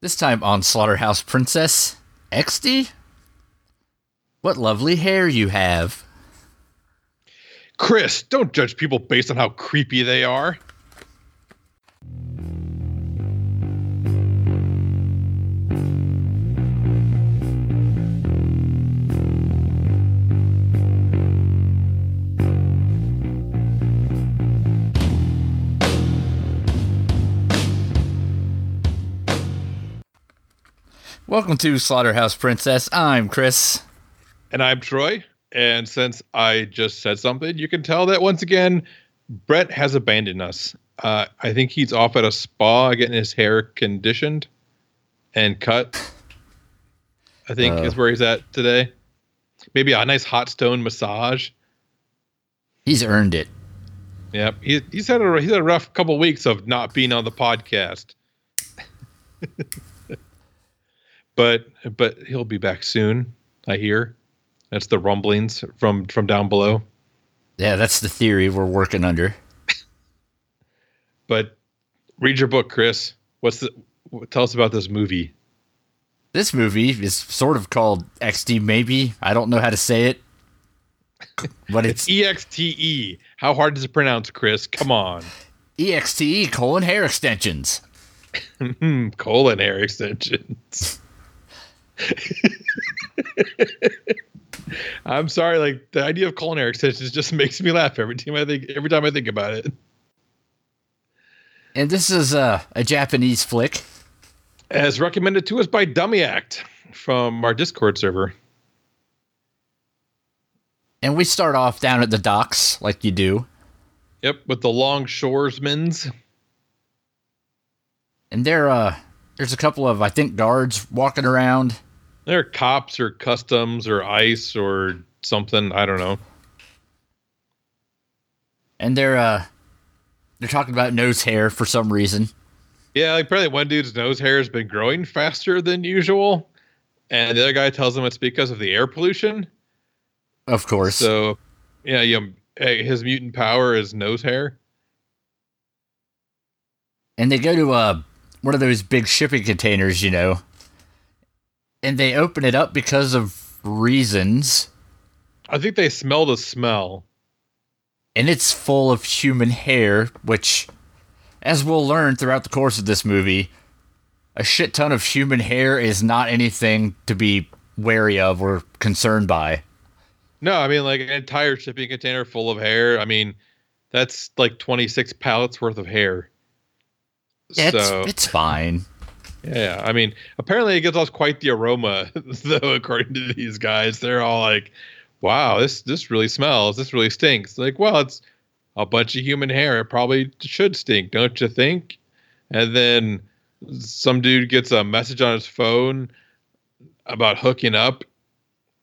This time on Slaughterhouse Princess XD. What lovely hair you have. Chris, don't judge people based on how creepy they are. Welcome to Slaughterhouse Princess. I'm Chris. And I'm Troy. And since I just said something, you can tell that once again, Brett has abandoned us. Uh, I think he's off at a spa getting his hair conditioned and cut. I think Uh. is where he's at today. Maybe a nice hot stone massage. He's earned it. Yep, he, he's had a he's had a rough couple weeks of not being on the podcast. but but he'll be back soon. I hear. That's the rumblings from from down below. Yeah, that's the theory we're working under. But read your book, Chris. What's the tell us about this movie? This movie is sort of called XD, maybe. I don't know how to say it. But it's It's E X T E. How hard does it pronounce, Chris? Come on. EXTE colon hair extensions. Hmm, colon hair extensions. I'm sorry, like the idea of culinary extensions just makes me laugh every time I think every time I think about it. And this is uh, a Japanese flick. As recommended to us by Dummy Act from our Discord server. And we start off down at the docks, like you do. Yep, with the longshoresmen's. And there, uh, there's a couple of, I think, guards walking around. They're cops or customs or ice or something. I don't know. And they're, uh, they're talking about nose hair for some reason. Yeah, like apparently one dude's nose hair has been growing faster than usual, and the other guy tells him it's because of the air pollution. Of course. So, yeah, you know, his mutant power is nose hair. and they go to uh one of those big shipping containers, you know, and they open it up because of reasons, I think they smell the smell. and it's full of human hair, which, as we'll learn throughout the course of this movie, a shit ton of human hair is not anything to be wary of or concerned by. No, I mean like an entire shipping container full of hair. I mean, that's like twenty six pallets worth of hair. Yeah, it's, it's fine. Yeah, I mean, apparently it gives off quite the aroma, though. According to these guys, they're all like, "Wow, this this really smells. This really stinks." Like, well, it's a bunch of human hair. It probably should stink, don't you think? And then some dude gets a message on his phone about hooking up,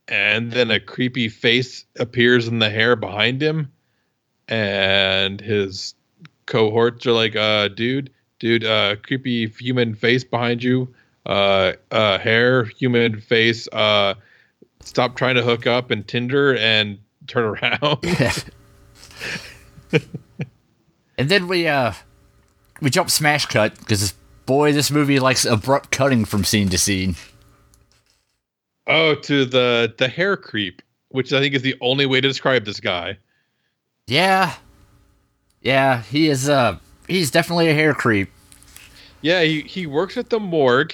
and then a creepy face appears in the hair behind him, and his cohorts are like, "Uh, dude." Dude uh creepy human face behind you uh uh hair human face uh stop trying to hook up and tinder and turn around And then we uh we jump smash cut because boy, this movie likes abrupt cutting from scene to scene. oh to the the hair creep which i think is the only way to describe this guy Yeah. Yeah, he is uh he's definitely a hair creep. yeah he he works at the morgue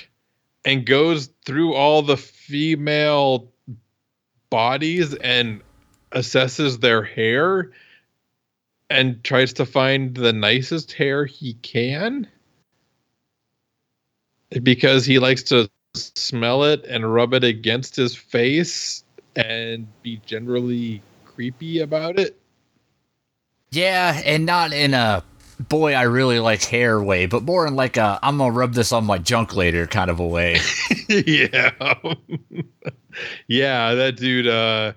and goes through all the female bodies and assesses their hair and tries to find the nicest hair he can because he likes to smell it and rub it against his face and be generally creepy about it. Yeah, and not in a boy I really like hair way, but more in like a I'm gonna rub this on my junk later kind of a way. yeah. yeah, that dude uh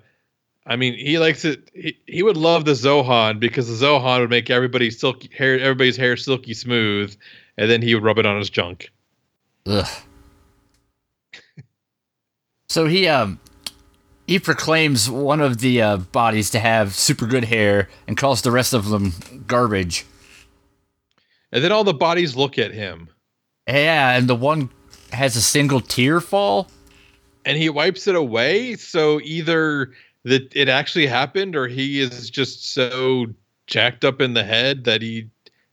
I mean, he likes it. He, he would love the Zohan because the Zohan would make everybody silky hair, everybody's hair silky smooth, and then he would rub it on his junk. Ugh. So he um he proclaims one of the uh, bodies to have super good hair and calls the rest of them garbage. And then all the bodies look at him. Yeah, and the one has a single tear fall. and he wipes it away. So either that it actually happened, or he is just so jacked up in the head that he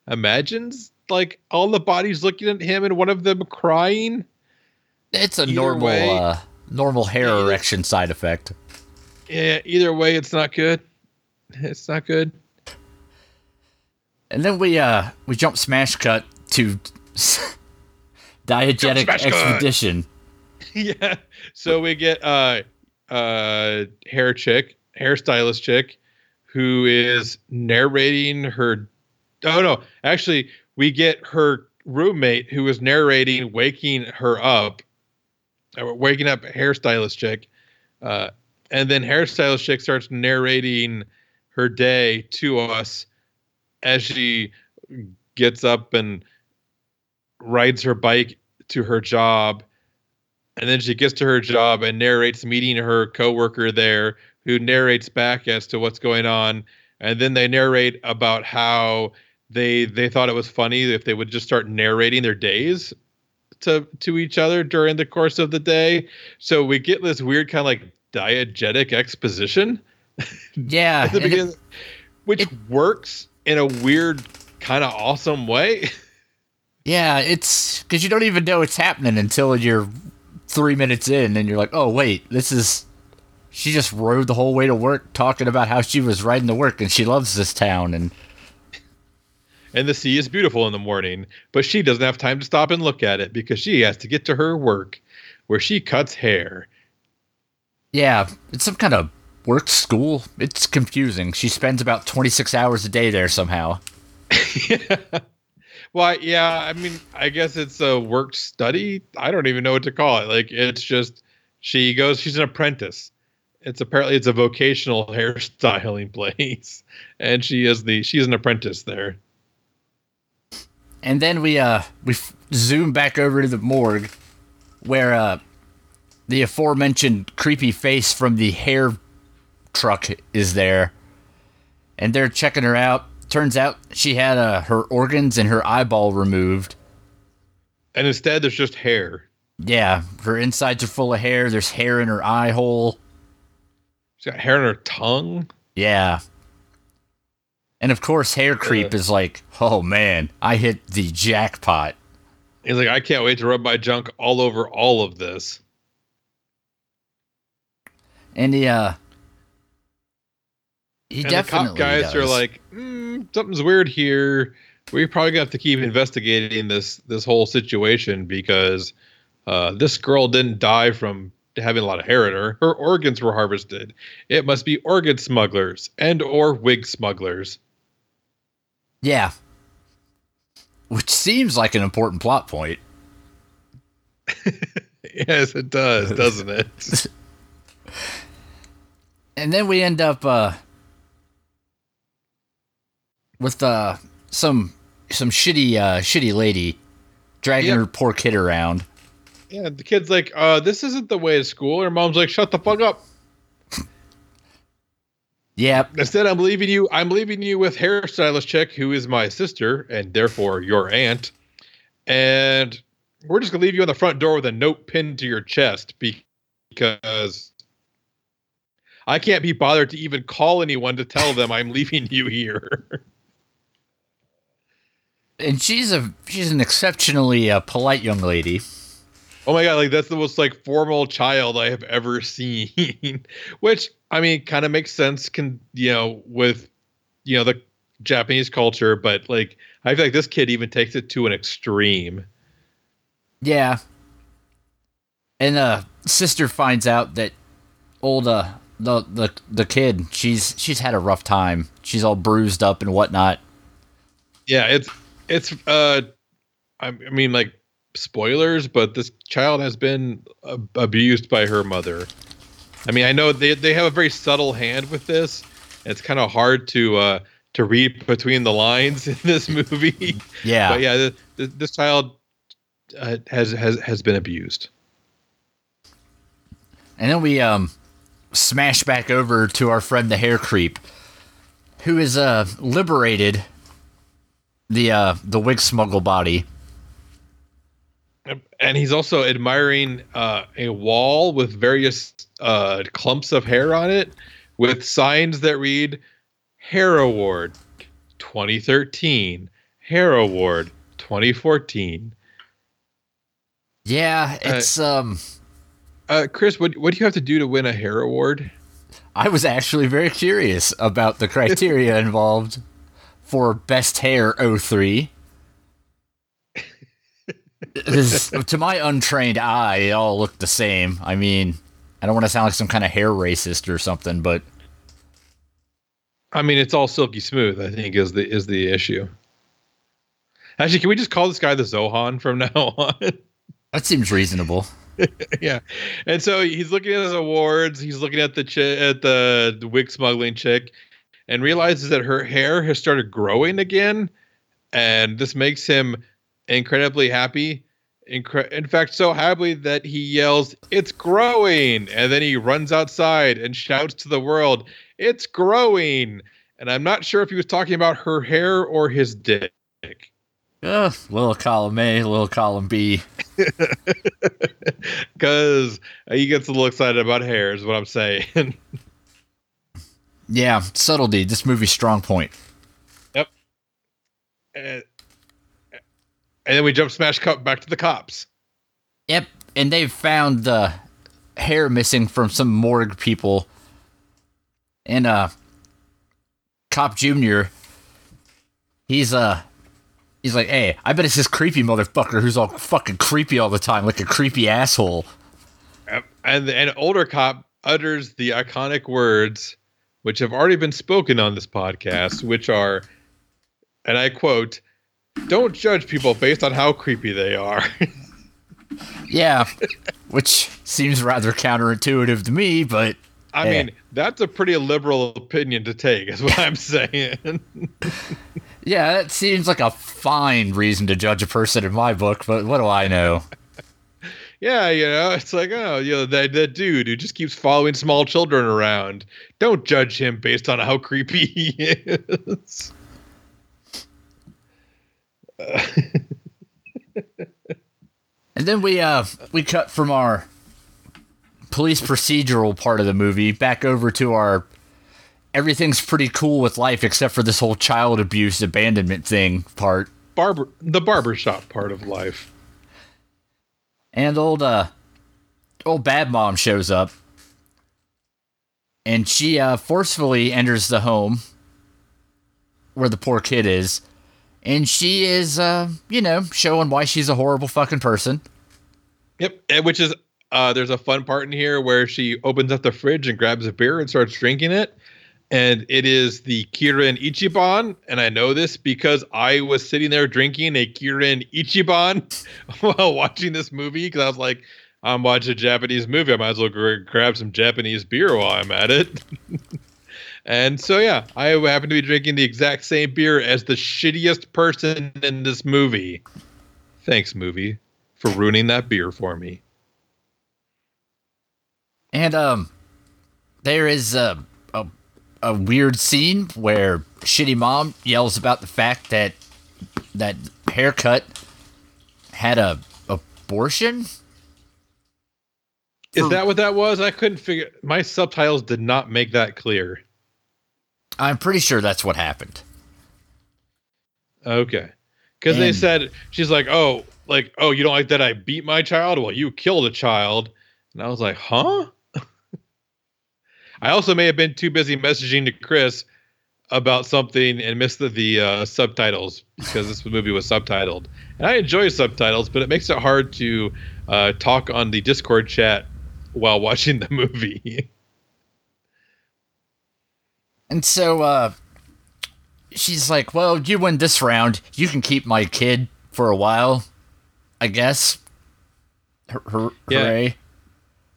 imagines like all the bodies looking at him and one of them crying. It's a Either normal way- uh, normal hair erection side effect. Yeah, either way, it's not good. It's not good. And then we uh we jump smash cut to diegetic exposition. yeah. So we get uh uh hair chick, hairstylist chick, who is narrating her oh no, actually we get her roommate who is narrating waking her up. uh, Waking up hairstylist chick. Uh and then hairstylist chick starts narrating her day to us as she gets up and rides her bike to her job and then she gets to her job and narrates meeting her coworker there who narrates back as to what's going on. And then they narrate about how they they thought it was funny if they would just start narrating their days to to each other during the course of the day. So we get this weird kind of like diegetic exposition. Yeah, at the and it- which it- works in a weird kind of awesome way yeah, it's because you don't even know it's happening until you're three minutes in, and you're like, oh wait, this is. She just rode the whole way to work, talking about how she was riding to work and she loves this town, and and the sea is beautiful in the morning, but she doesn't have time to stop and look at it because she has to get to her work where she cuts hair. yeah, it's some kind of work school. It's confusing. She spends about 26 hours a day there somehow. Well, yeah, I mean, I guess it's a work study. I don't even know what to call it. Like it's just she goes she's an apprentice. It's apparently it's a vocational hairstyling place and she is the she's an apprentice there. And then we uh we f- zoom back over to the morgue, where uh the aforementioned creepy face from the hair truck is there, and they're checking her out. Turns out she had uh, her organs and her eyeball removed. And instead there's just hair. Yeah, her insides are full of hair. There's hair in her eye hole. She's got hair in her tongue. Yeah. And of course, hair creep Uh. is like, oh man, I hit the jackpot. He's like, I can't wait to rub my junk all over all of this. And he, uh, he and definitely the cop guys are like, mm, something's weird here. We're probably gonna have to keep investigating this this whole situation because uh, this girl didn't die from having a lot of hair in her. Her organs were harvested. It must be organ smugglers and or wig smugglers. Yeah. Which seems like an important plot point. yes, it does, doesn't it? And then we end up uh with uh some some shitty uh shitty lady dragging Yep. her poor kid around. yeah, the kid's like, uh, this isn't the way to school. Her mom's like, shut the fuck up. Yep. Instead, I'm leaving you. I'm leaving you with hairstylist chick, who is my sister and therefore your aunt, and we're just gonna leave you on the front door with a note pinned to your chest because I can't be bothered to even call anyone to tell them I'm leaving you here. And she's a she's an exceptionally uh, polite young lady. oh my god, like that's the most like formal child I have ever seen. Which I mean, kind of makes sense. Can you know with you know the Japanese culture, but like I feel like this kid even takes it to an extreme. Yeah. And uh sister finds out that old uh the the the kid, she's she's had a rough time. She's all bruised up and whatnot. Yeah, it's it's uh I, I mean like spoilers, but this child has been uh, abused by her mother. I mean, I know they they have a very subtle hand with this. It's kind of hard to uh to read between the lines in this movie. Yeah. But yeah, th th this child uh, has has has been abused. And then we um smash back over to our friend the hair creep, who is uh liberated the uh the wig smuggle body. And he's also admiring uh, a wall with various uh, clumps of hair on it, with signs that read "Hair Award 2013," "Hair Award 2014." Yeah, it's uh, um. Uh, Chris, what what do you have to do to win a hair award? I was actually very curious about the criteria involved for best hair 03. to my untrained eye, they all look the same. I mean, I don't want to sound like some kind of hair racist or something, but I mean, it's all silky smooth. I think is the is the issue. Actually, can we just call this guy the Zohan from now on? That seems reasonable. yeah, and so he's looking at his awards. He's looking at the ch- at the wig smuggling chick, and realizes that her hair has started growing again, and this makes him incredibly happy. Incre- in fact, so happy that he yells, "It's growing!" and then he runs outside and shouts to the world, "It's growing!" And I'm not sure if he was talking about her hair or his dick. Uh, little column A, little column B. Because he gets a little excited about hair, is what I'm saying. yeah, subtlety. This movie's strong point. Yep. And, and then we jump smash cut back to the cops. Yep, and they've found the hair missing from some morgue people. And uh Cop Junior, he's uh He's like, hey, I bet it's this creepy motherfucker who's all fucking creepy all the time, like a creepy asshole. And an older cop utters the iconic words, which have already been spoken on this podcast, which are, and I quote, don't judge people based on how creepy they are. yeah, which seems rather counterintuitive to me, but. I mean, that's a pretty liberal opinion to take, is what I'm saying. Yeah, that seems like a fine reason to judge a person in my book, but what do I know? Yeah, you know, it's like, oh, you know, that, that dude who just keeps following small children around. Don't judge him based on how creepy he is. and then we uh we cut from our police procedural part of the movie back over to our everything's pretty cool with life except for this whole child abuse abandonment thing part. Barber the barbershop part of life. And old uh old bad mom shows up. And she uh forcefully enters the home where the poor kid is. And she is uh, you know, showing why she's a horrible fucking person. Yep, which is uh there's a fun part in here where she opens up the fridge and grabs a beer and starts drinking it and it is the Kirin Ichiban. And I know this because I was sitting there drinking a Kirin Ichiban while watching this movie because I was like, I'm watching a Japanese movie. I might as well grab some Japanese beer while I'm at it. and so, yeah, I happen to be drinking the exact same beer as the shittiest person in this movie. Thanks, movie, for ruining that beer for me. And um, there is uh, a weird scene where shitty mom yells about the fact that that haircut had a abortion. Is hmm. that what that was? I couldn't figure. My subtitles did not make that clear. I'm pretty sure that's what happened. Okay, because they said she's like, oh, like, oh, you don't like that I beat my child? Well, you killed a child, and I was like, huh? I also may have been too busy messaging to Chris about something and missed the, the uh, subtitles because this movie was subtitled. And I enjoy subtitles, but it makes it hard to uh, talk on the Discord chat while watching the movie. and so uh, she's like, "Well, you win this round. You can keep my kid for a while, I guess." Yeah. Hooray!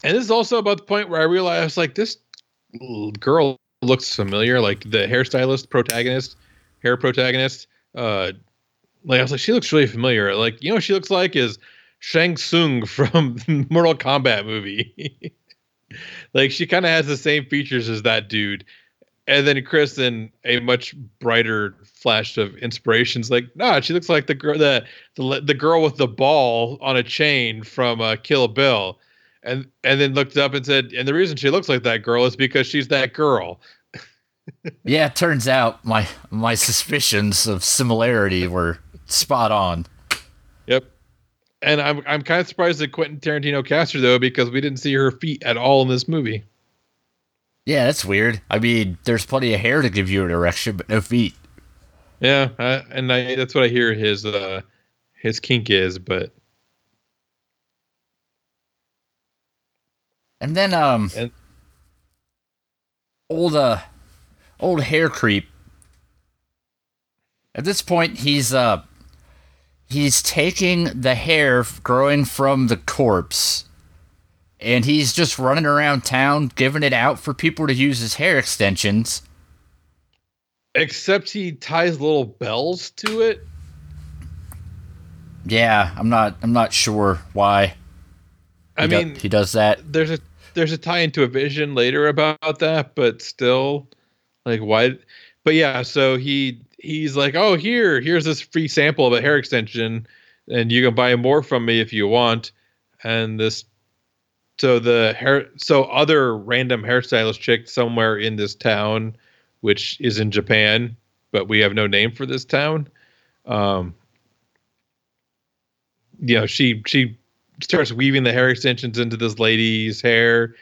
And this is also about the point where I realized, like, this girl looks familiar, like the hairstylist protagonist, hair protagonist. Uh, like I was like, she looks really familiar. Like you know, she looks like is Shang Tsung from Mortal Kombat movie. like she kind of has the same features as that dude. and then Chris, in a much brighter flash of inspirations, like, nah, she looks like the girl, the, the the girl with the ball on a chain from uh, Kill Bill, and and then looked up and said, and the reason she looks like that girl is because she's that girl. yeah, it turns out my my suspicions of similarity were spot on. Yep. And I'm I'm kind of surprised that Quentin Tarantino cast her though because we didn't see her feet at all in this movie. Yeah, that's weird. I mean, there's plenty of hair to give you an erection, but no feet. Yeah, I, and I, that's what I hear his uh his kink is, but and then um and, old uh old hair creep. At this point, he's uh he's taking the hair growing from the corpse and he's just running around town giving it out for people to use as hair extensions. Except he ties little bells to it. Yeah, I'm not I'm not sure why. I mean, he does that. There's a there's a tie into a vision later about that, but still like why but yeah, so he he's like, "Oh, here, here's this free sample of a hair extension and you can buy more from me if you want." And this so the hair so other random hairstylist chick somewhere in this town which is in japan but we have no name for this town um you know she she starts weaving the hair extensions into this lady's hair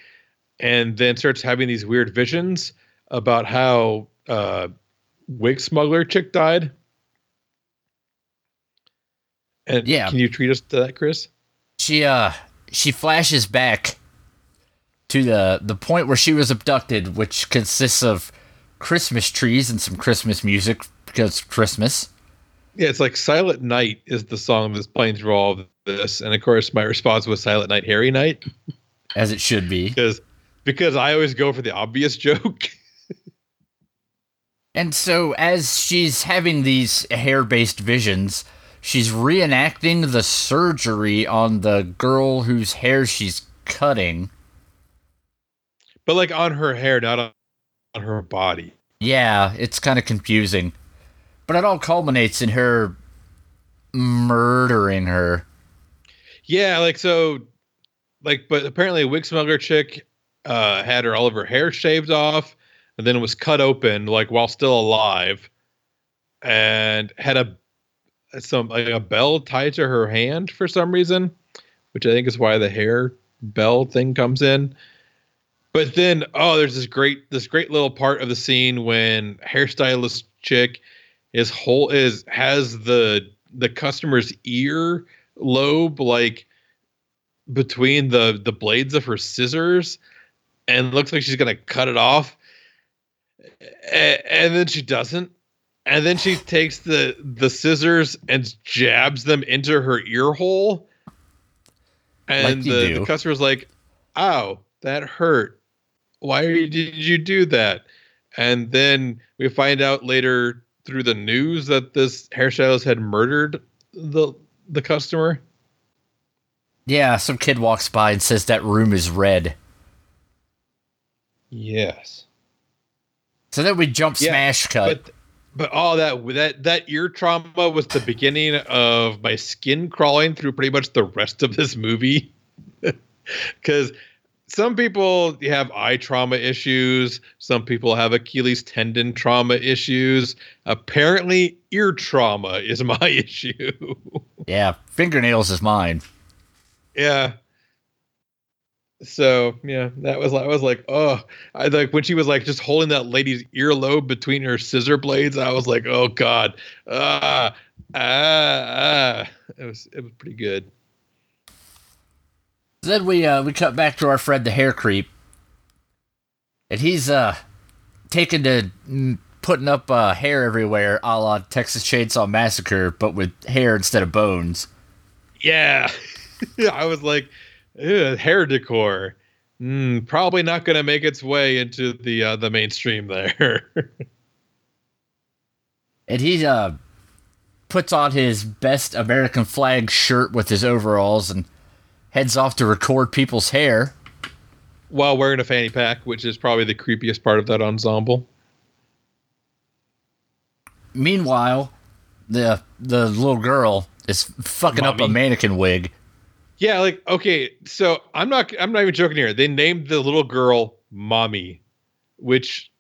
and then starts having these weird visions about how uh wig smuggler chick died. And yeah. can you treat us to that chris? She uh she flashes back to the the point where she was abducted, which consists of Christmas trees and some Christmas music because Christmas. Yeah, it's like Silent Night is the song that's playing through all of this, and of course my response was Silent Night, Harry Night, as it should be, because because I always go for the obvious joke. and so as she's having these hair-based visions, she's reenacting the surgery on the girl whose hair she's cutting. But like on her hair, not on, on her body. Yeah, it's kind of confusing. But it all culminates in her murdering her. Yeah, like so like but apparently a wig smuggler chick uh had her all of her hair shaved off and then it was cut open like while still alive and had a some like a bell tied to her hand for some reason, which I think is why the hair bell thing comes in. But then, oh, there's this great this great little part of the scene when hairstylist chick is whole is has the the customer's ear lobe like between the the blades of her scissors and looks like she's gonna cut it off. And, and then she doesn't. And then she takes the the scissors and jabs them into her ear hole. And like the, the customer's like ow that hurt. Why did you do that? And then we find out later through the news that this hairstylist had murdered the the customer? Yeah some kid walks by and says that room is red. Yes. So then we jump yeah, smash cut. but, but all that that that ear trauma was the beginning of my skin crawling through pretty much the rest of this movie. Because some people have eye trauma issues some people have achilles tendon trauma issues apparently ear trauma is my issue yeah fingernails is mine yeah so yeah, that was I was like, oh, I like when she was like just holding that lady's earlobe between her scissor blades. I was like, oh god, ah, ah, ah. It was it was pretty good. Then we uh we cut back to our friend the hair creep, and he's uh taken to putting up uh, hair everywhere, a la Texas Chainsaw Massacre, but with hair instead of bones. Yeah, I was like hair decor. Mm, probably not going to make its way into the uh, the mainstream there. and he uh, puts on his best American flag shirt with his overalls and heads off to record people's hair while wearing a fanny pack, which is probably the creepiest part of that ensemble. meanwhile, the the little girl is fucking up a mannequin wig. Yeah, like okay, so I'm not I'm not even joking here. They named the little girl Mommy, which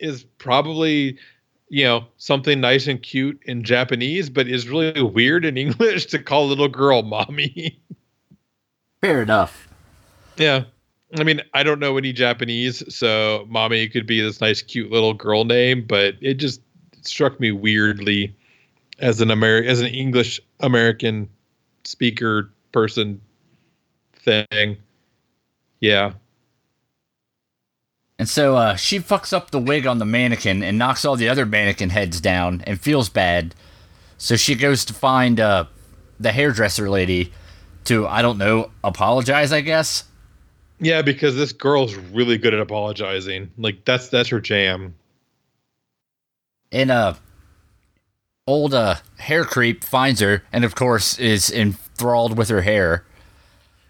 is probably you know something nice and cute in Japanese, but is really weird in English to call a little girl Mommy. Fair enough. yeah. I mean, I don't know any Japanese, so Mommy could be this nice cute little girl name, but it just struck me weirdly as an Ameri- as an English American speaker person thing. Yeah. And so uh, she fucks up the wig on the mannequin and knocks all the other mannequin heads down and feels bad. So she goes to find uh, the hairdresser lady to, I don't know, apologize, I guess. Yeah, because this girl's really good at apologizing. Like that's that's her jam. And uh, old uh, hair creep finds her and, of course, is enthralled with her hair.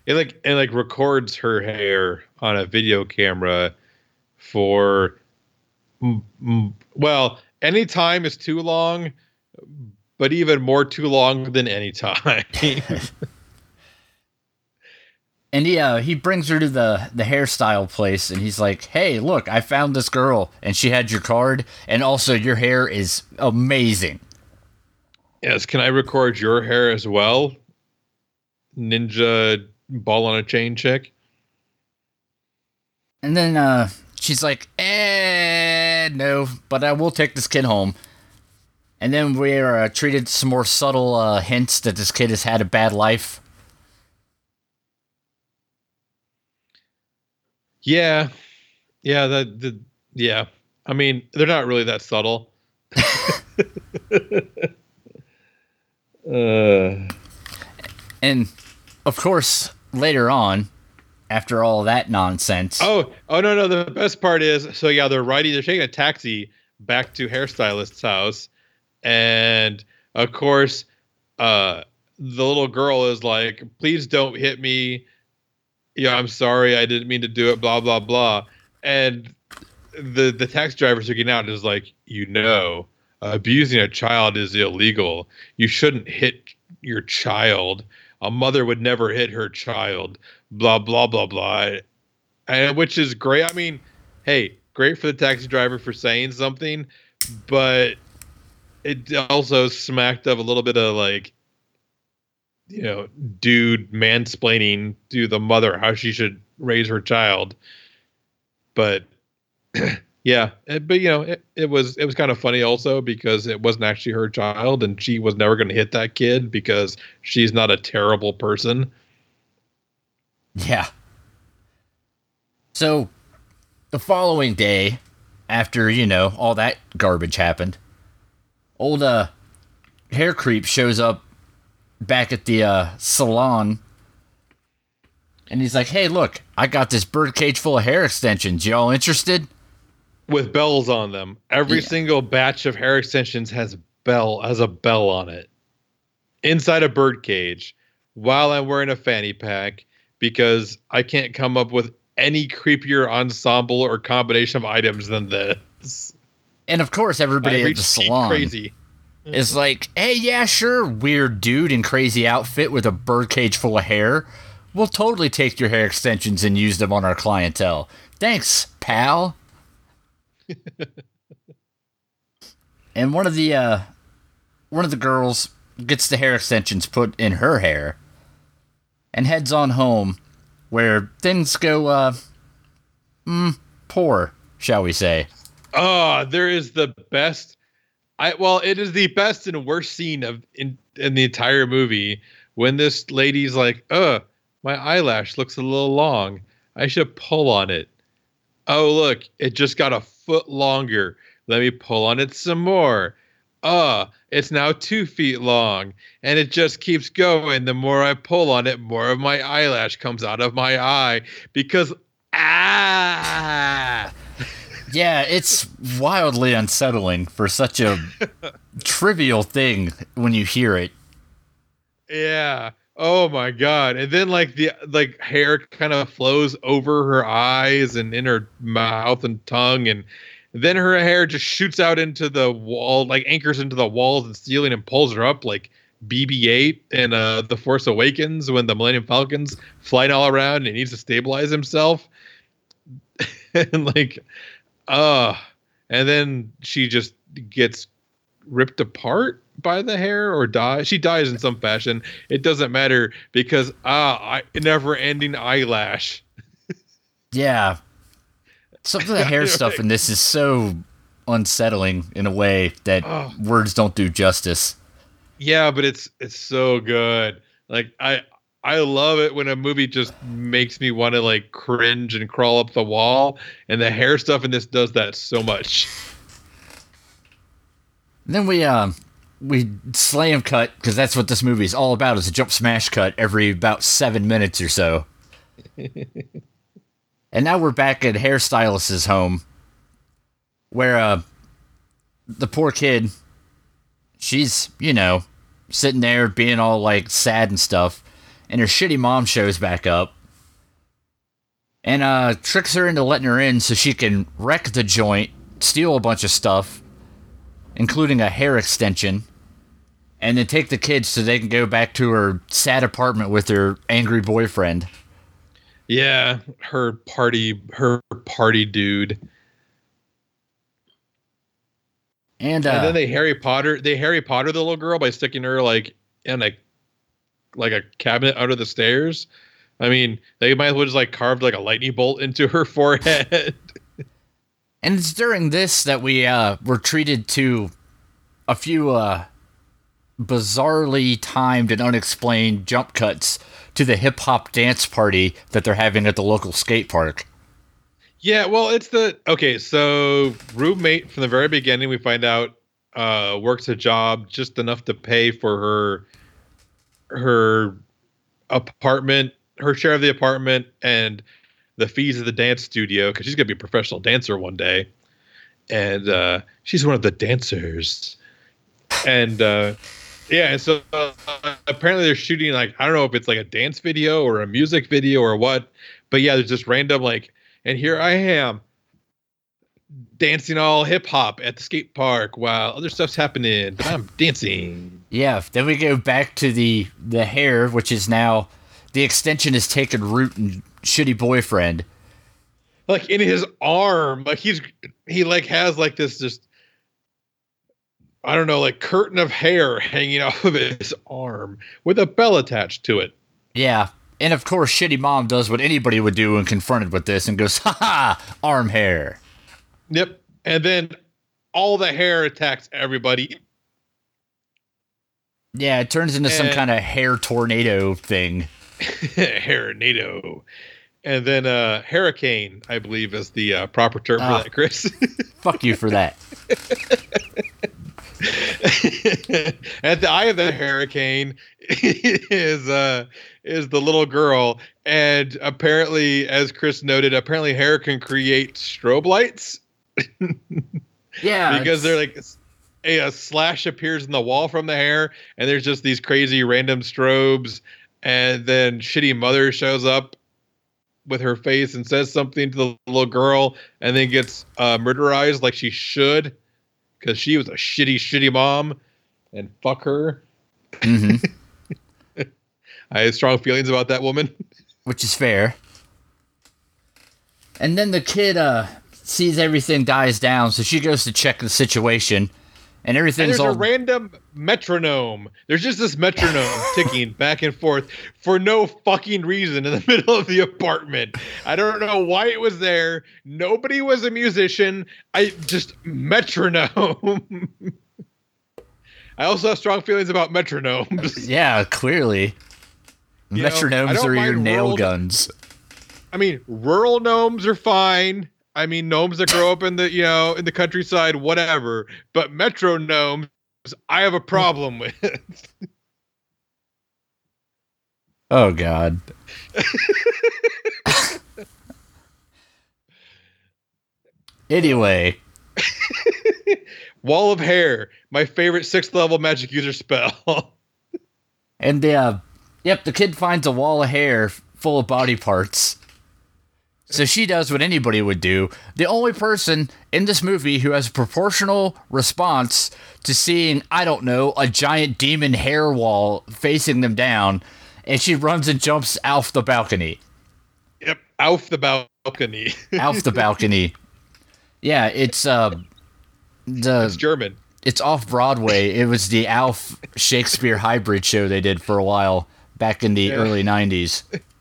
It like and like records her hair on a video camera for well, any time is too long, but even more too long than any time. And he, uh, he brings her to the, the hairstyle place and he's like, hey, look, I found this girl and she had your card. And also, your hair is amazing. yes, can I record your hair as well? Ninja ball on a chain chick. And then uh, she's like, eh, no, but I will take this kid home. And then we're uh, treated some more subtle uh, hints that this kid has had a bad life. Yeah. Yeah, that the yeah. I mean, they're not really that subtle. uh And of course, later on, after all that nonsense, oh, oh no, no, the best part is so yeah, they're riding they're taking a taxi back to hairstylist's house and of course uh the little girl is like, "Please don't hit me. Yeah, I'm sorry. I didn't mean to do it, blah blah blah." And the the taxi driver's looking out and is like, "You know, abusing a child is illegal. You shouldn't hit your child. A mother would never hit her child. Blah blah blah blah." And which is great. I mean, hey, great for the taxi driver for saying something, but it also smacked of a little bit of like, you know, dude mansplaining to the mother how she should raise her child. But yeah, it, but you know, it, it was it was kind of funny also because it wasn't actually her child and she was never going to hit that kid because she's not a terrible person. Yeah. So, the following day, after, you know, all that garbage happened, old, uh, hair creep shows up back at the, uh, salon. And he's like, hey, look, I got this birdcage full of hair extensions. Y'all interested? with bells on them. Every Yeah. single batch of hair extensions has bell has a bell on it. Inside a bird cage while I'm wearing a fanny pack because I can't come up with any creepier ensemble or combination of items than this. And of course, everybody I at the salon crazy. Is like, hey, yeah, sure, weird dude in crazy outfit with a birdcage full of hair. We'll totally take your hair extensions and use them on our clientele. Thanks, pal. and one of the uh, one of the girls gets the hair extensions put in her hair and heads on home, where things go uh, mm, poor, shall we say? Oh, there is the best. I well, it is the best and worst scene of in in the entire movie when this lady's like, "Uh, my eyelash looks a little long. I should pull on it." Oh, look, it just got a foot longer. Let me pull on it some more. Uh, it's now two feet long, and it just keeps going. The more I pull on it, more of my eyelash comes out of my eye because ah. Yeah, it's wildly unsettling for such a trivial thing when you hear it. Yeah. Oh my god. And then like the like hair kind of flows over her eyes and in her mouth and tongue and Then her hair just shoots out into the wall, like anchors into the walls and ceiling and pulls her up like BB-8 and uh, The Force Awakens when the Millennium Falcon's flying all around and he needs to stabilize himself. and like, uh, and then she just gets ripped apart by the hair or die She dies in some fashion. It doesn't matter because ah, I, never-ending eyelash. Yeah. Some of the hair stuff in this is so unsettling in a way that Oh. words don't do justice. Yeah, but it's it's so good. Like I I love it when a movie just makes me want to like cringe and crawl up the wall, and the hair stuff in this does that so much. Then we um we slam cut because that's what this movie is all about is a jump smash cut every about seven minutes or so. and now we're back at hairstylist's home where uh the poor kid she's, you know, sitting there being all like sad and stuff, and her shitty mom shows back up. And uh tricks her into letting her in so she can wreck the joint, steal a bunch of stuff, including a hair extension, and then take the kids so they can go back to her sad apartment with her angry boyfriend. Yeah, her party, her party dude, And, uh, and then they Harry Potter, they Harry Potter the little girl by sticking her like in a like a cabinet under the stairs. I mean, they might as well just like carved like a lightning bolt into her forehead. and it's during this that we uh, were treated to a few uh, bizarrely timed and unexplained jump cuts to the hip hop dance party that they're having at the local skate park. Yeah, well, it's the okay. So roommate from the very beginning, we find out uh, works a job just enough to pay for her her apartment, her share of the apartment, and the fees of the dance studio because she's gonna be a professional dancer one day, and uh, she's one of the dancers, and uh, yeah, and so uh, apparently they're shooting like I don't know if it's like a dance video or a music video or what, but yeah, there's just random like and here I am dancing all hip hop at the skate park while other stuff's happening, but I'm dancing. Yeah, then we go back to the the hair, which is now the extension has taken root in shitty boyfriend. Like in his arm, like he's he like has like this just I don't know, like curtain of hair hanging off of his arm with a bell attached to it. Yeah. And of course, shitty mom does what anybody would do when confronted with this and goes, ha ha, arm hair. Yep. And then all the hair attacks everybody. Yeah, it turns into some kind of hair tornado thing. Hairnado. And then uh hurricane, I believe, is the uh, proper term Ah. for that, Chris. Fuck you for that. At the eye of the hurricane is uh is the little girl, and apparently, as Chris noted, apparently hair can create strobe lights Yeah. because they're like a, a slash appears in the wall from the hair, and there's just these crazy random strobes, and then shitty mother shows up with her face and says something to the little girl, and then gets uh, murderized like she should, because she was a shitty, shitty mom, and fuck her. Mhm, I have strong feelings about that woman. which is fair. And then the kid uh sees everything dies down, so she goes to check the situation, and And everything's there's all a random metronome. There's just this metronome ticking back and forth for no fucking reason in the middle of the apartment. I don't know why it was there. Nobody was a musician. I just metronome. I also have strong feelings about metronomes. Yeah, clearly. You Metronomes don't are your nail rural- guns. I mean, rural gnomes are fine. I mean, gnomes that grow up in the you know in the countryside, whatever. But metro gnomes, I have a problem with. Oh god. anyway, Wall of hair, my favorite sixth level magic user spell. and uh, yep, the kid finds a wall of hair full of body parts. So she does what anybody would do. The only person in this movie who has a proportional response to seeing, I don't know, a giant demon hair wall facing them down, and she runs and jumps off the balcony. Yep, off the balcony. off the balcony. Yeah, it's uh the it's German. It's off Broadway. It was the Alf Shakespeare hybrid show they did for a while back in the Yeah. early 90s.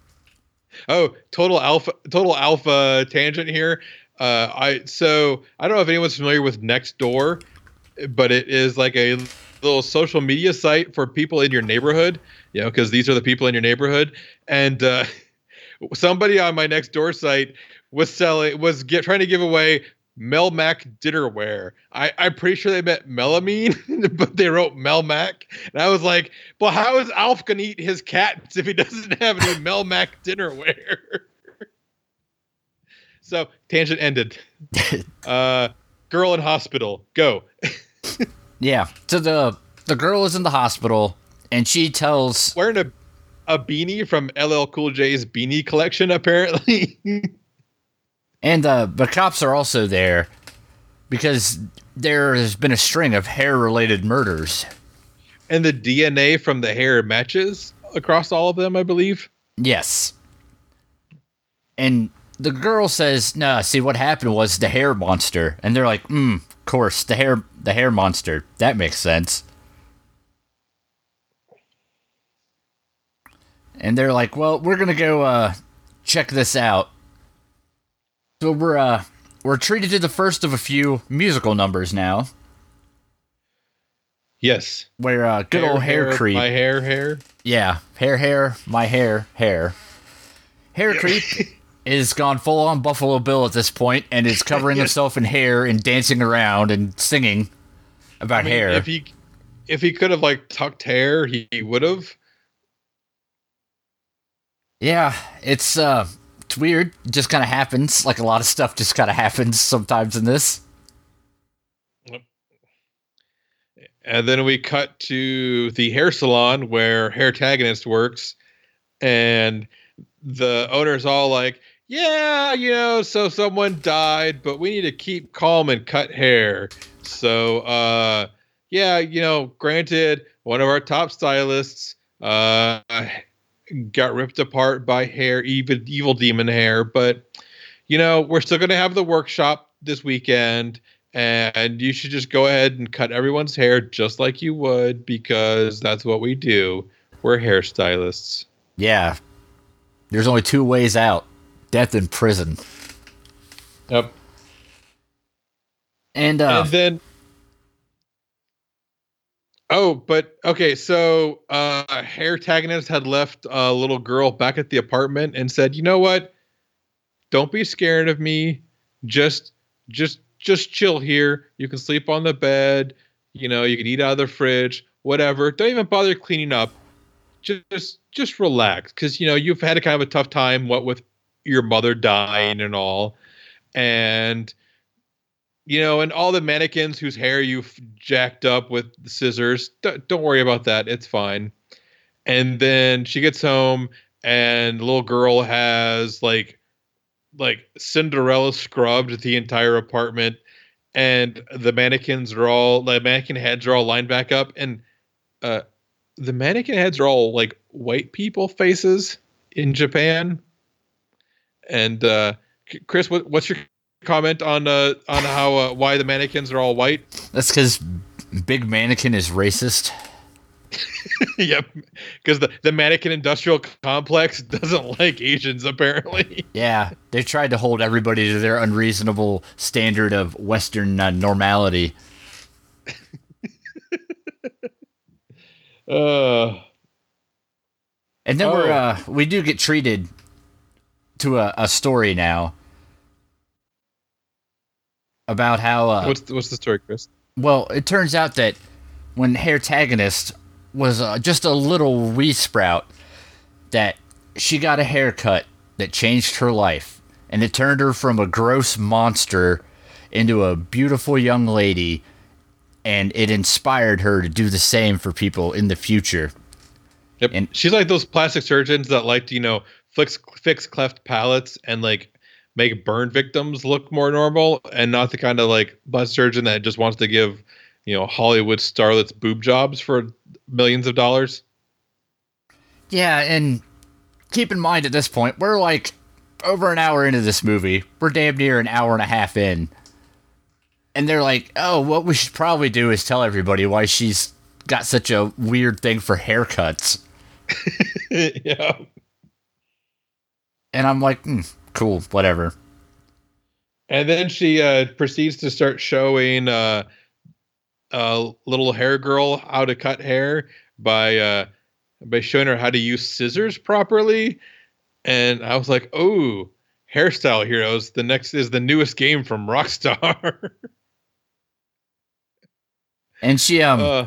Oh, total alpha, total alpha tangent here. Uh, I so I don't know if anyone's familiar with Nextdoor, but it is like a little social media site for people in your neighborhood. You know, because these are the people in your neighborhood, and uh, somebody on my Nextdoor site was selling was get, trying to give away Melmac dinnerware. I, I'm pretty sure they meant melamine, but they wrote Melmac. And I was like, well, how is Alf going to eat his cats if he doesn't have any Melmac dinnerware? so, tangent ended. Uh, girl in hospital, go. Yeah. So the the girl is in the hospital and she tells Wearing a, a beanie from LL Cool J's beanie collection, apparently. And uh the cops are also there because there has been a string of hair related murders. and the DNA from the hair matches across all of them, I believe. Yes. And the girl says, "No, see what happened was the hair monster." And they're like, "Hmm, of course, the hair the hair monster. That makes sense." And they're like, "Well, we're going to go uh check this out." So we're uh we're treated to the first of a few musical numbers now, Yes. where uh good old hair, creep My hair, hair. Yeah, hair, hair, my hair, hair. Hair creep is gone full on Buffalo Bill at this point and is covering Yes. himself in hair and dancing around and singing about I mean, hair. If he if he could have like tucked hair, he, he would have. yeah, it's uh it's weird. It just kind of happens. Like a lot of stuff just kind of happens sometimes in this. And then we cut to the hair salon where hair tagonist works, and the owner's all like, "Yeah, you know, so someone died, but we need to keep calm and cut hair." So, uh, yeah, you know, granted, one of our top stylists uh, got ripped apart by hair, even evil demon hair, but you know, we're still gonna have the workshop this weekend and you should just go ahead and cut everyone's hair just like you would because that's what we do. We're hairstylists. Yeah. There's only two ways out. Death in prison. Yep. And uh and then Oh, but okay, so uh hair tagonist had left a little girl back at the apartment and said, "You know what? Don't be scared of me. Just just just chill here. You can sleep on the bed, you know, you can eat out of the fridge, whatever. Don't even bother cleaning up. Just just relax cuz you know, you've had a kind of a tough time what with your mother dying and all. And you know, and all the mannequins whose hair you've jacked up with scissors, don't, don't worry about that. It's fine. And then she gets home, and the little girl has like, like Cinderella scrubbed the entire apartment, and the mannequins are all the mannequin heads are all lined back up, and uh, the mannequin heads are all like white people faces in Japan. And uh, Chris, what, what's your comment on uh on how uh, why the mannequins are all white? that's cuz Big Mannequin is racist. yep, because the the mannequin industrial complex doesn't like Asians apparently. Yeah, they tried to hold everybody to their unreasonable standard of Western uh, normality. Uh, And then we're Oh. uh, we do get treated to a, a story now about how uh, what's what's the story, Chris? well it turns out that when hair tagonist was uh, just a little wee sprout that she got a haircut that changed her life and it turned her from a gross monster into a beautiful young lady and it inspired her to do the same for people in the future Yep. And- she's like those plastic surgeons that like to you know fix fix cleft palates and like make burn victims look more normal and not the kind of like butt surgeon that just wants to give, you know, Hollywood starlets boob jobs for millions of dollars. Yeah, and keep in mind at this point, we're like over an hour into this movie. We're damn near an hour and a half in. And they're like, oh, what we should probably do is tell everybody why she's got such a weird thing for haircuts. yeah. And I'm like, mm, cool, whatever. And then she uh, proceeds to start showing uh, a little hair girl how to cut hair by uh, by showing her how to use scissors properly. And I was like, oh, hairstyle heroes. The next is the newest game from Rockstar. and she um uh,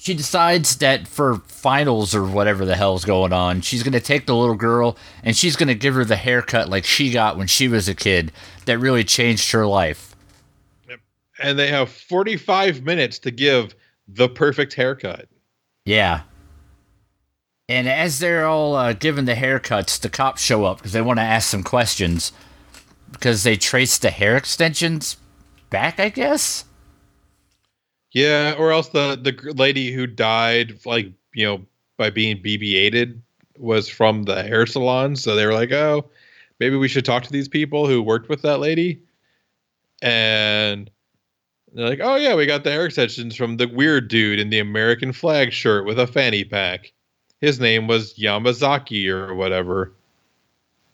she decides that for finals or whatever the hell's going on, she's gonna take the little girl and she's gonna give her the haircut like she got when she was a kid that really changed her life. And they have 45 minutes to give the perfect haircut. Yeah. And as they're all uh, given the haircuts, the cops show up because they want to ask some questions because they trace the hair extensions back, I guess. Yeah, or else the the lady who died, like you know, by being BB-8ed, was from the hair salon. So they were like, "Oh, maybe we should talk to these people who worked with that lady." And they're like, "Oh yeah, we got the hair extensions from the weird dude in the American flag shirt with a fanny pack." his name was Yamazaki or whatever.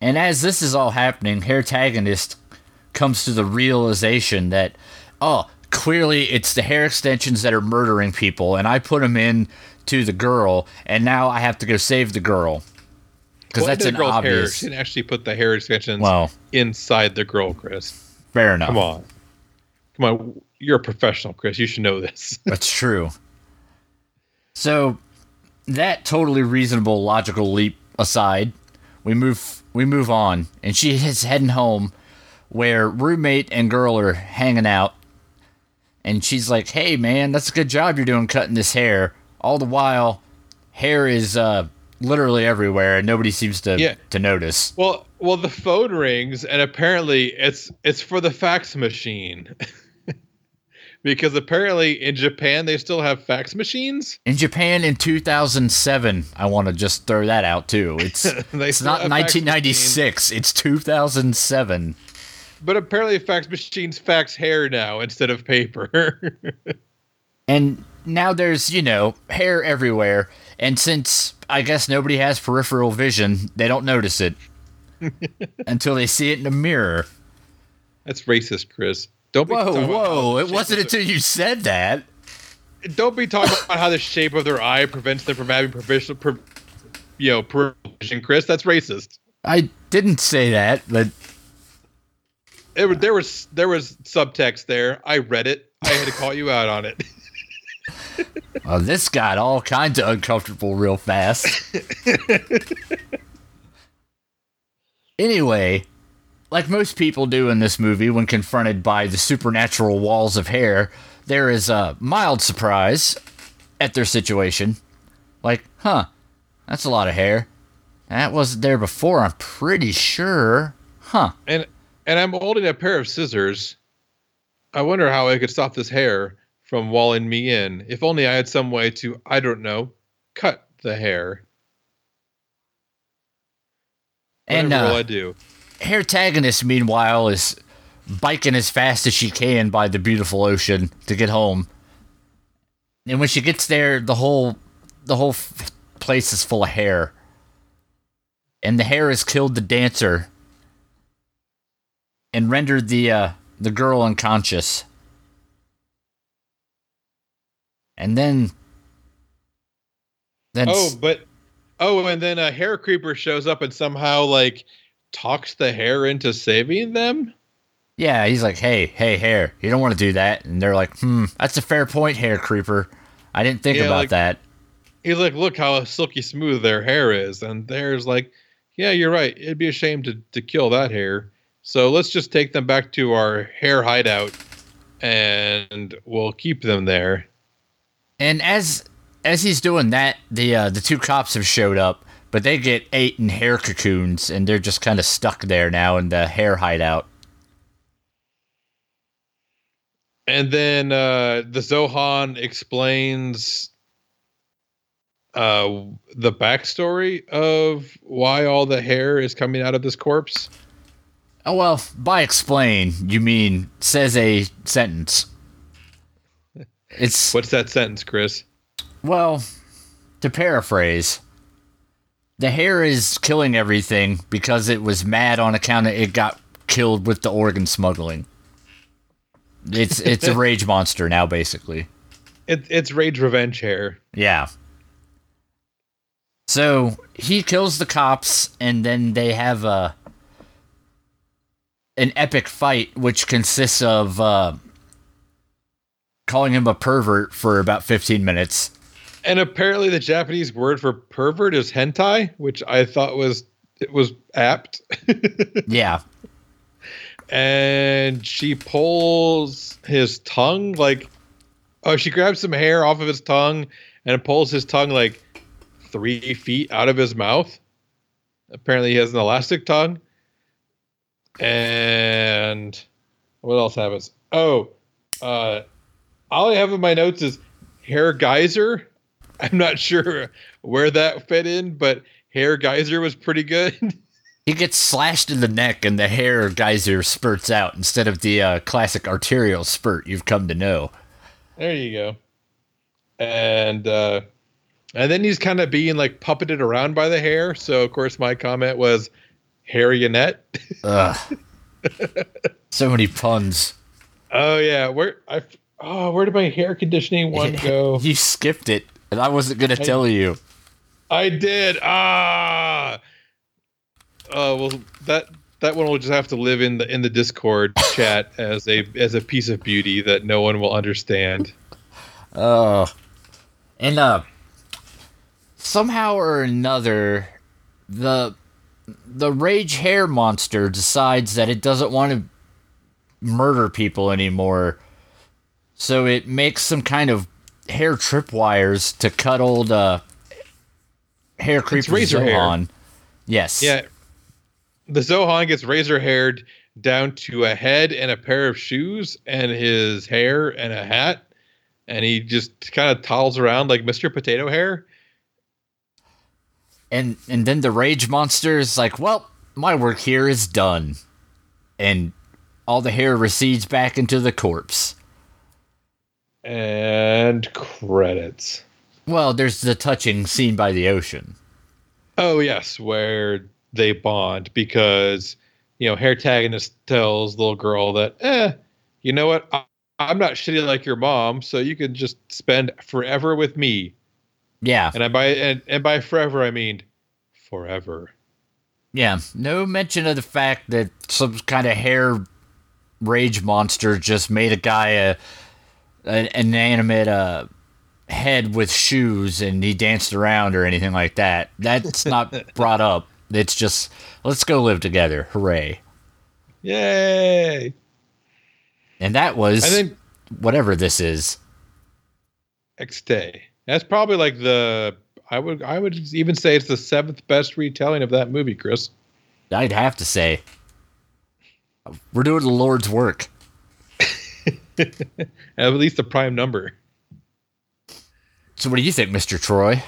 And as this is all happening, Hairtagonist comes to the realization that, oh, clearly it's the hair extensions that are murdering people, and I put them in to the girl, and now I have to go save the girl. Because well, that's an girl's obvious. Hair. She didn't actually put the hair extensions well, inside the girl, Chris. Fair enough. Come on. Come on. You're a professional, Chris. You should know this. that's true. So that totally reasonable logical leap aside, we move we move on, and she is heading home, where roommate and girl are hanging out, and she's like, "Hey man, that's a good job you're doing cutting this hair." All the while, hair is uh, literally everywhere, and nobody seems to yeah. to notice. Well, well, the phone rings, and apparently it's it's for the fax machine. because apparently in Japan they still have fax machines. In Japan in 2007, I want to just throw that out too. It's it's not 1996, it's 2007. But apparently fax machines fax hair now instead of paper. and now there's, you know, hair everywhere, and since I guess nobody has peripheral vision, they don't notice it until they see it in a mirror. That's racist, Chris. Don't be whoa, whoa! It wasn't until you said that. Don't be talking about how the shape of their eye prevents them from having provisional, per, you know, provision, Chris. That's racist. I didn't say that, but it, there was there was subtext there. I read it. I had to call you out on it. well, uh, this got all kinds of uncomfortable real fast. anyway, like most people do in this movie when confronted by the supernatural walls of hair, there is a mild surprise at their situation. Like, huh, that's a lot of hair. That wasn't there before, I'm pretty sure. Huh. And and I'm holding a pair of scissors. I wonder how I could stop this hair from walling me in. If only I had some way to, I don't know, cut the hair. Whatever and uh, will I do? Hairtagonist, meanwhile, is biking as fast as she can by the beautiful ocean to get home. And when she gets there, the whole the whole f- place is full of hair. And the hair has killed the dancer and rendered the uh, the girl unconscious. And then then Oh, but oh, and then a hair creeper shows up and somehow like talks the hair into saving them? Yeah, he's like, hey, hey, hair, you don't want to do that. And they're like, hmm, that's a fair point, hair creeper. I didn't think yeah, about like, that. He's like, look how silky smooth their hair is. And there's like, yeah, you're right. It'd be a shame to, to kill that hair. So let's just take them back to our hair hideout and we'll keep them there. And as as he's doing that, the uh, the two cops have showed up But they get eight in hair cocoons, and they're just kind of stuck there now in the hair hideout. And then uh, the Zohan explains uh, the backstory of why all the hair is coming out of this corpse. Oh, well, by explain, you mean says a sentence. It's What's that sentence, Chris? Well, to paraphrase, the hair is killing everything because it was mad on account of it got killed with the organ smuggling. It's it's a rage monster now, basically. It, it's Rage Revenge hair. Yeah. So he kills the cops, and then they have a an epic fight, which consists of uh, calling him a pervert for about fifteen minutes. And apparently, the Japanese word for pervert is hentai, which I thought was it was apt. Yeah, and she pulls his tongue like oh she grabs some hair off of his tongue and pulls his tongue like three feet out of his mouth apparently he has an elastic tongue and what else happens oh uh all i have in my notes is hair geyser i'm not sure where that fit in but hair geyser was pretty good He gets slashed in the neck and the hair geyser spurts out instead of the uh, classic arterial spurt you've come to know. There you go. And uh and then he's kind of being like puppeted around by the hair. So of course my comment was Harryonette. Ugh. so many puns. oh yeah, where I oh where did my hair conditioning one go? You skipped it, and I wasn't going to tell you. I did. Ah. Oh well, that that one will just have to live in the in the Discord chat as a as a piece of beauty that no one will understand. Oh. And, uh, somehow or another, the the rage hair monster decides that it doesn't want to murder people anymore. So it makes some kind of hair tripwires to cut old uh, hair creeper razor hair. Zohan. Yes. Yeah. The Zohan gets razor haired down to a head and a pair of shoes and his hair and a hat. And he just kind of toddles around like Mr. Potato Hair. And and then the rage monster is like, "Well, my work here is done." And all the hair recedes back into the corpse. And credits. Well, there's the touching scene by the ocean. Oh, yes, where they bond because, you know, hair tagonist tells little girl that, eh, you know what? I, I'm not shitty like your mom, so you can just spend forever with me. Yeah. And I by and, and by forever I mean forever. Yeah. No mention of the fact that some kind of hair rage monster just made a guy a an inanimate uh head with shoes and he danced around or anything like that. That's not brought up. It's just let's go live together. Hooray. Yay! And that was I think whatever this is. X-Day. That's probably like the I would I would even say it's the seventh best retelling of that movie, Chris. I'd have to say. We're doing the Lord's work. At least the prime number. So what do you think, Mr. Troy?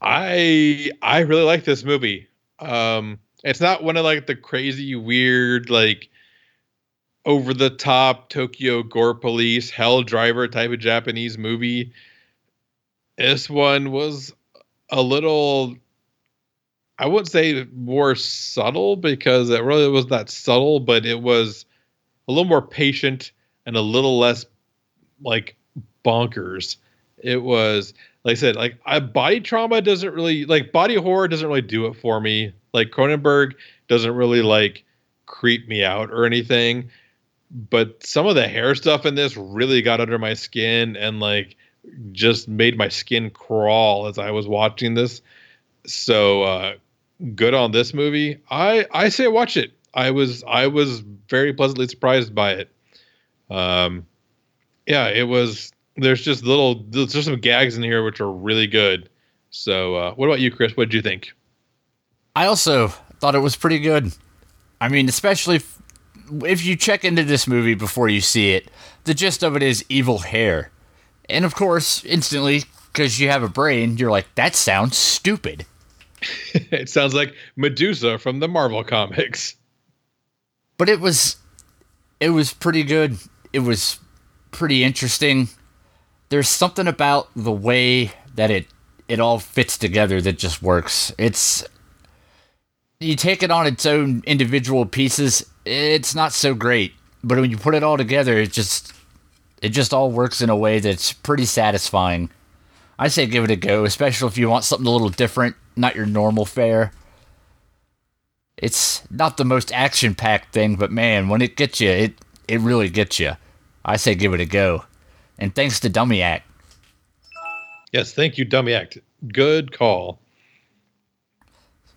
I I really like this movie. Um it's not one of like the crazy weird like over the top Tokyo gore police hell driver type of Japanese movie. This one was a little I wouldn't say more subtle because it really was not subtle, but it was a little more patient and a little less like bonkers. It was like I said, like I, body trauma doesn't really like body horror doesn't really do it for me. Like Cronenberg doesn't really like creep me out or anything. But some of the hair stuff in this really got under my skin and like just made my skin crawl as I was watching this. So uh good on this movie. I I say watch it. I was I was very pleasantly surprised by it. Um yeah, it was there's just little there's just some gags in here which are really good. So, uh, what about you, Chris? What did you think? I also thought it was pretty good. I mean, especially if, if you check into this movie before you see it, the gist of it is evil hair. And of course, instantly, because you have a brain, you're like, that sounds stupid. it sounds like Medusa from the Marvel comics. But it was it was pretty good. It was pretty interesting. There's something about the way that it it all fits together that just works. It's you take it on its own individual pieces, it's not so great. But when you put it all together, it just it just all works in a way that's pretty satisfying. I say give it a go, especially if you want something a little different, not your normal fare. It's not the most action packed thing, but man, when it gets you, it, it really gets you. I say give it a go. And thanks to Dummy Act. Yes, thank you, Dummy Act. Good call.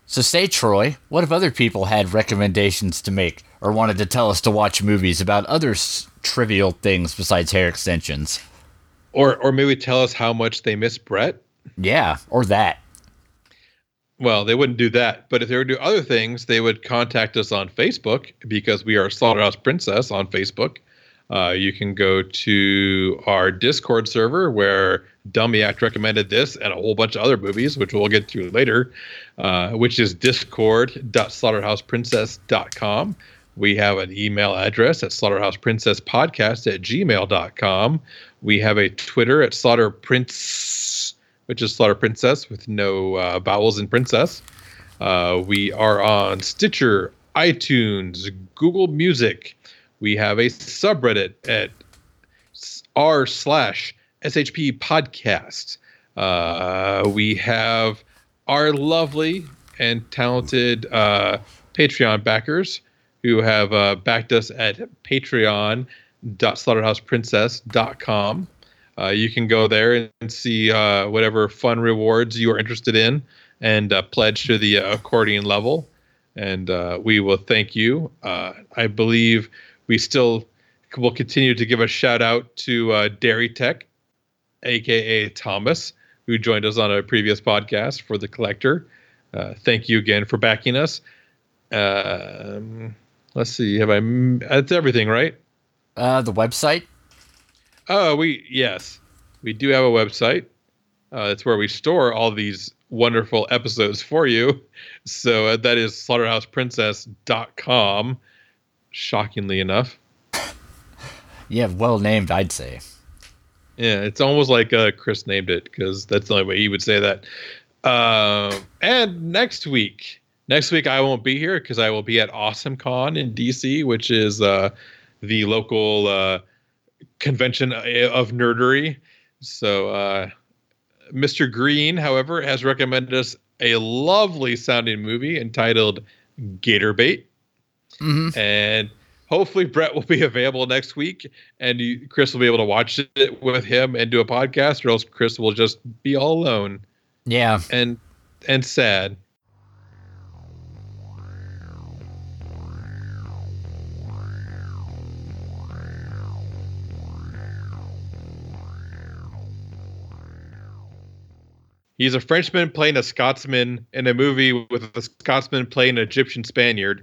So say, Troy, what if other people had recommendations to make or wanted to tell us to watch movies about other s- trivial things besides hair extensions? Or, or maybe tell us how much they miss Brett. Yeah, or that. Well, they wouldn't do that, but if they were to do other things, they would contact us on Facebook because we are Slaughterhouse Princess on Facebook. Uh, you can go to our Discord server where Dummy Act recommended this and a whole bunch of other movies, which we'll get to later, uh, which is discord.slaughterhouseprincess.com. We have an email address at slaughterhouseprincesspodcast at gmail.com. We have a Twitter at slaughterprince, which is slaughter princess with no uh, vowels in princess. Uh, we are on Stitcher, iTunes, Google Music. We have a subreddit at r slash shp podcast. Uh, we have our lovely and talented uh, Patreon backers who have uh, backed us at patreon.slaughterhouseprincess.com. Uh, you can go there and see uh, whatever fun rewards you are interested in and uh, pledge to the uh, accordion level. And uh, we will thank you. Uh, I believe we still will continue to give a shout out to Dairy Tech, aka Thomas, who joined us on a previous podcast for the collector. Thank you again for backing us. Um, let's see, have I? That's everything, right? Uh, the website? Oh, we yes, we do have a website. Uh, that's where we store all these wonderful episodes for you. So uh, that is slaughterhouseprincess.com. Shockingly enough. Yeah, well named, I'd say. Yeah, it's almost like uh, Chris named it because that's the only way he would say that. Um, and next week, next week I won't be here because I will be at Awesome Con in DC, which is uh, the local uh, convention of nerdery. So, uh, Mr. Green, however, has recommended us a lovely sounding movie entitled Gator Bait. Mm-hmm. And hopefully Brett will be available next week and you, Chris will be able to watch it with him and do a podcast or else Chris will just be all alone Yeah. and and sad. He's a Frenchman playing a Scotsman in a movie with a Scotsman playing an Egyptian Spaniard.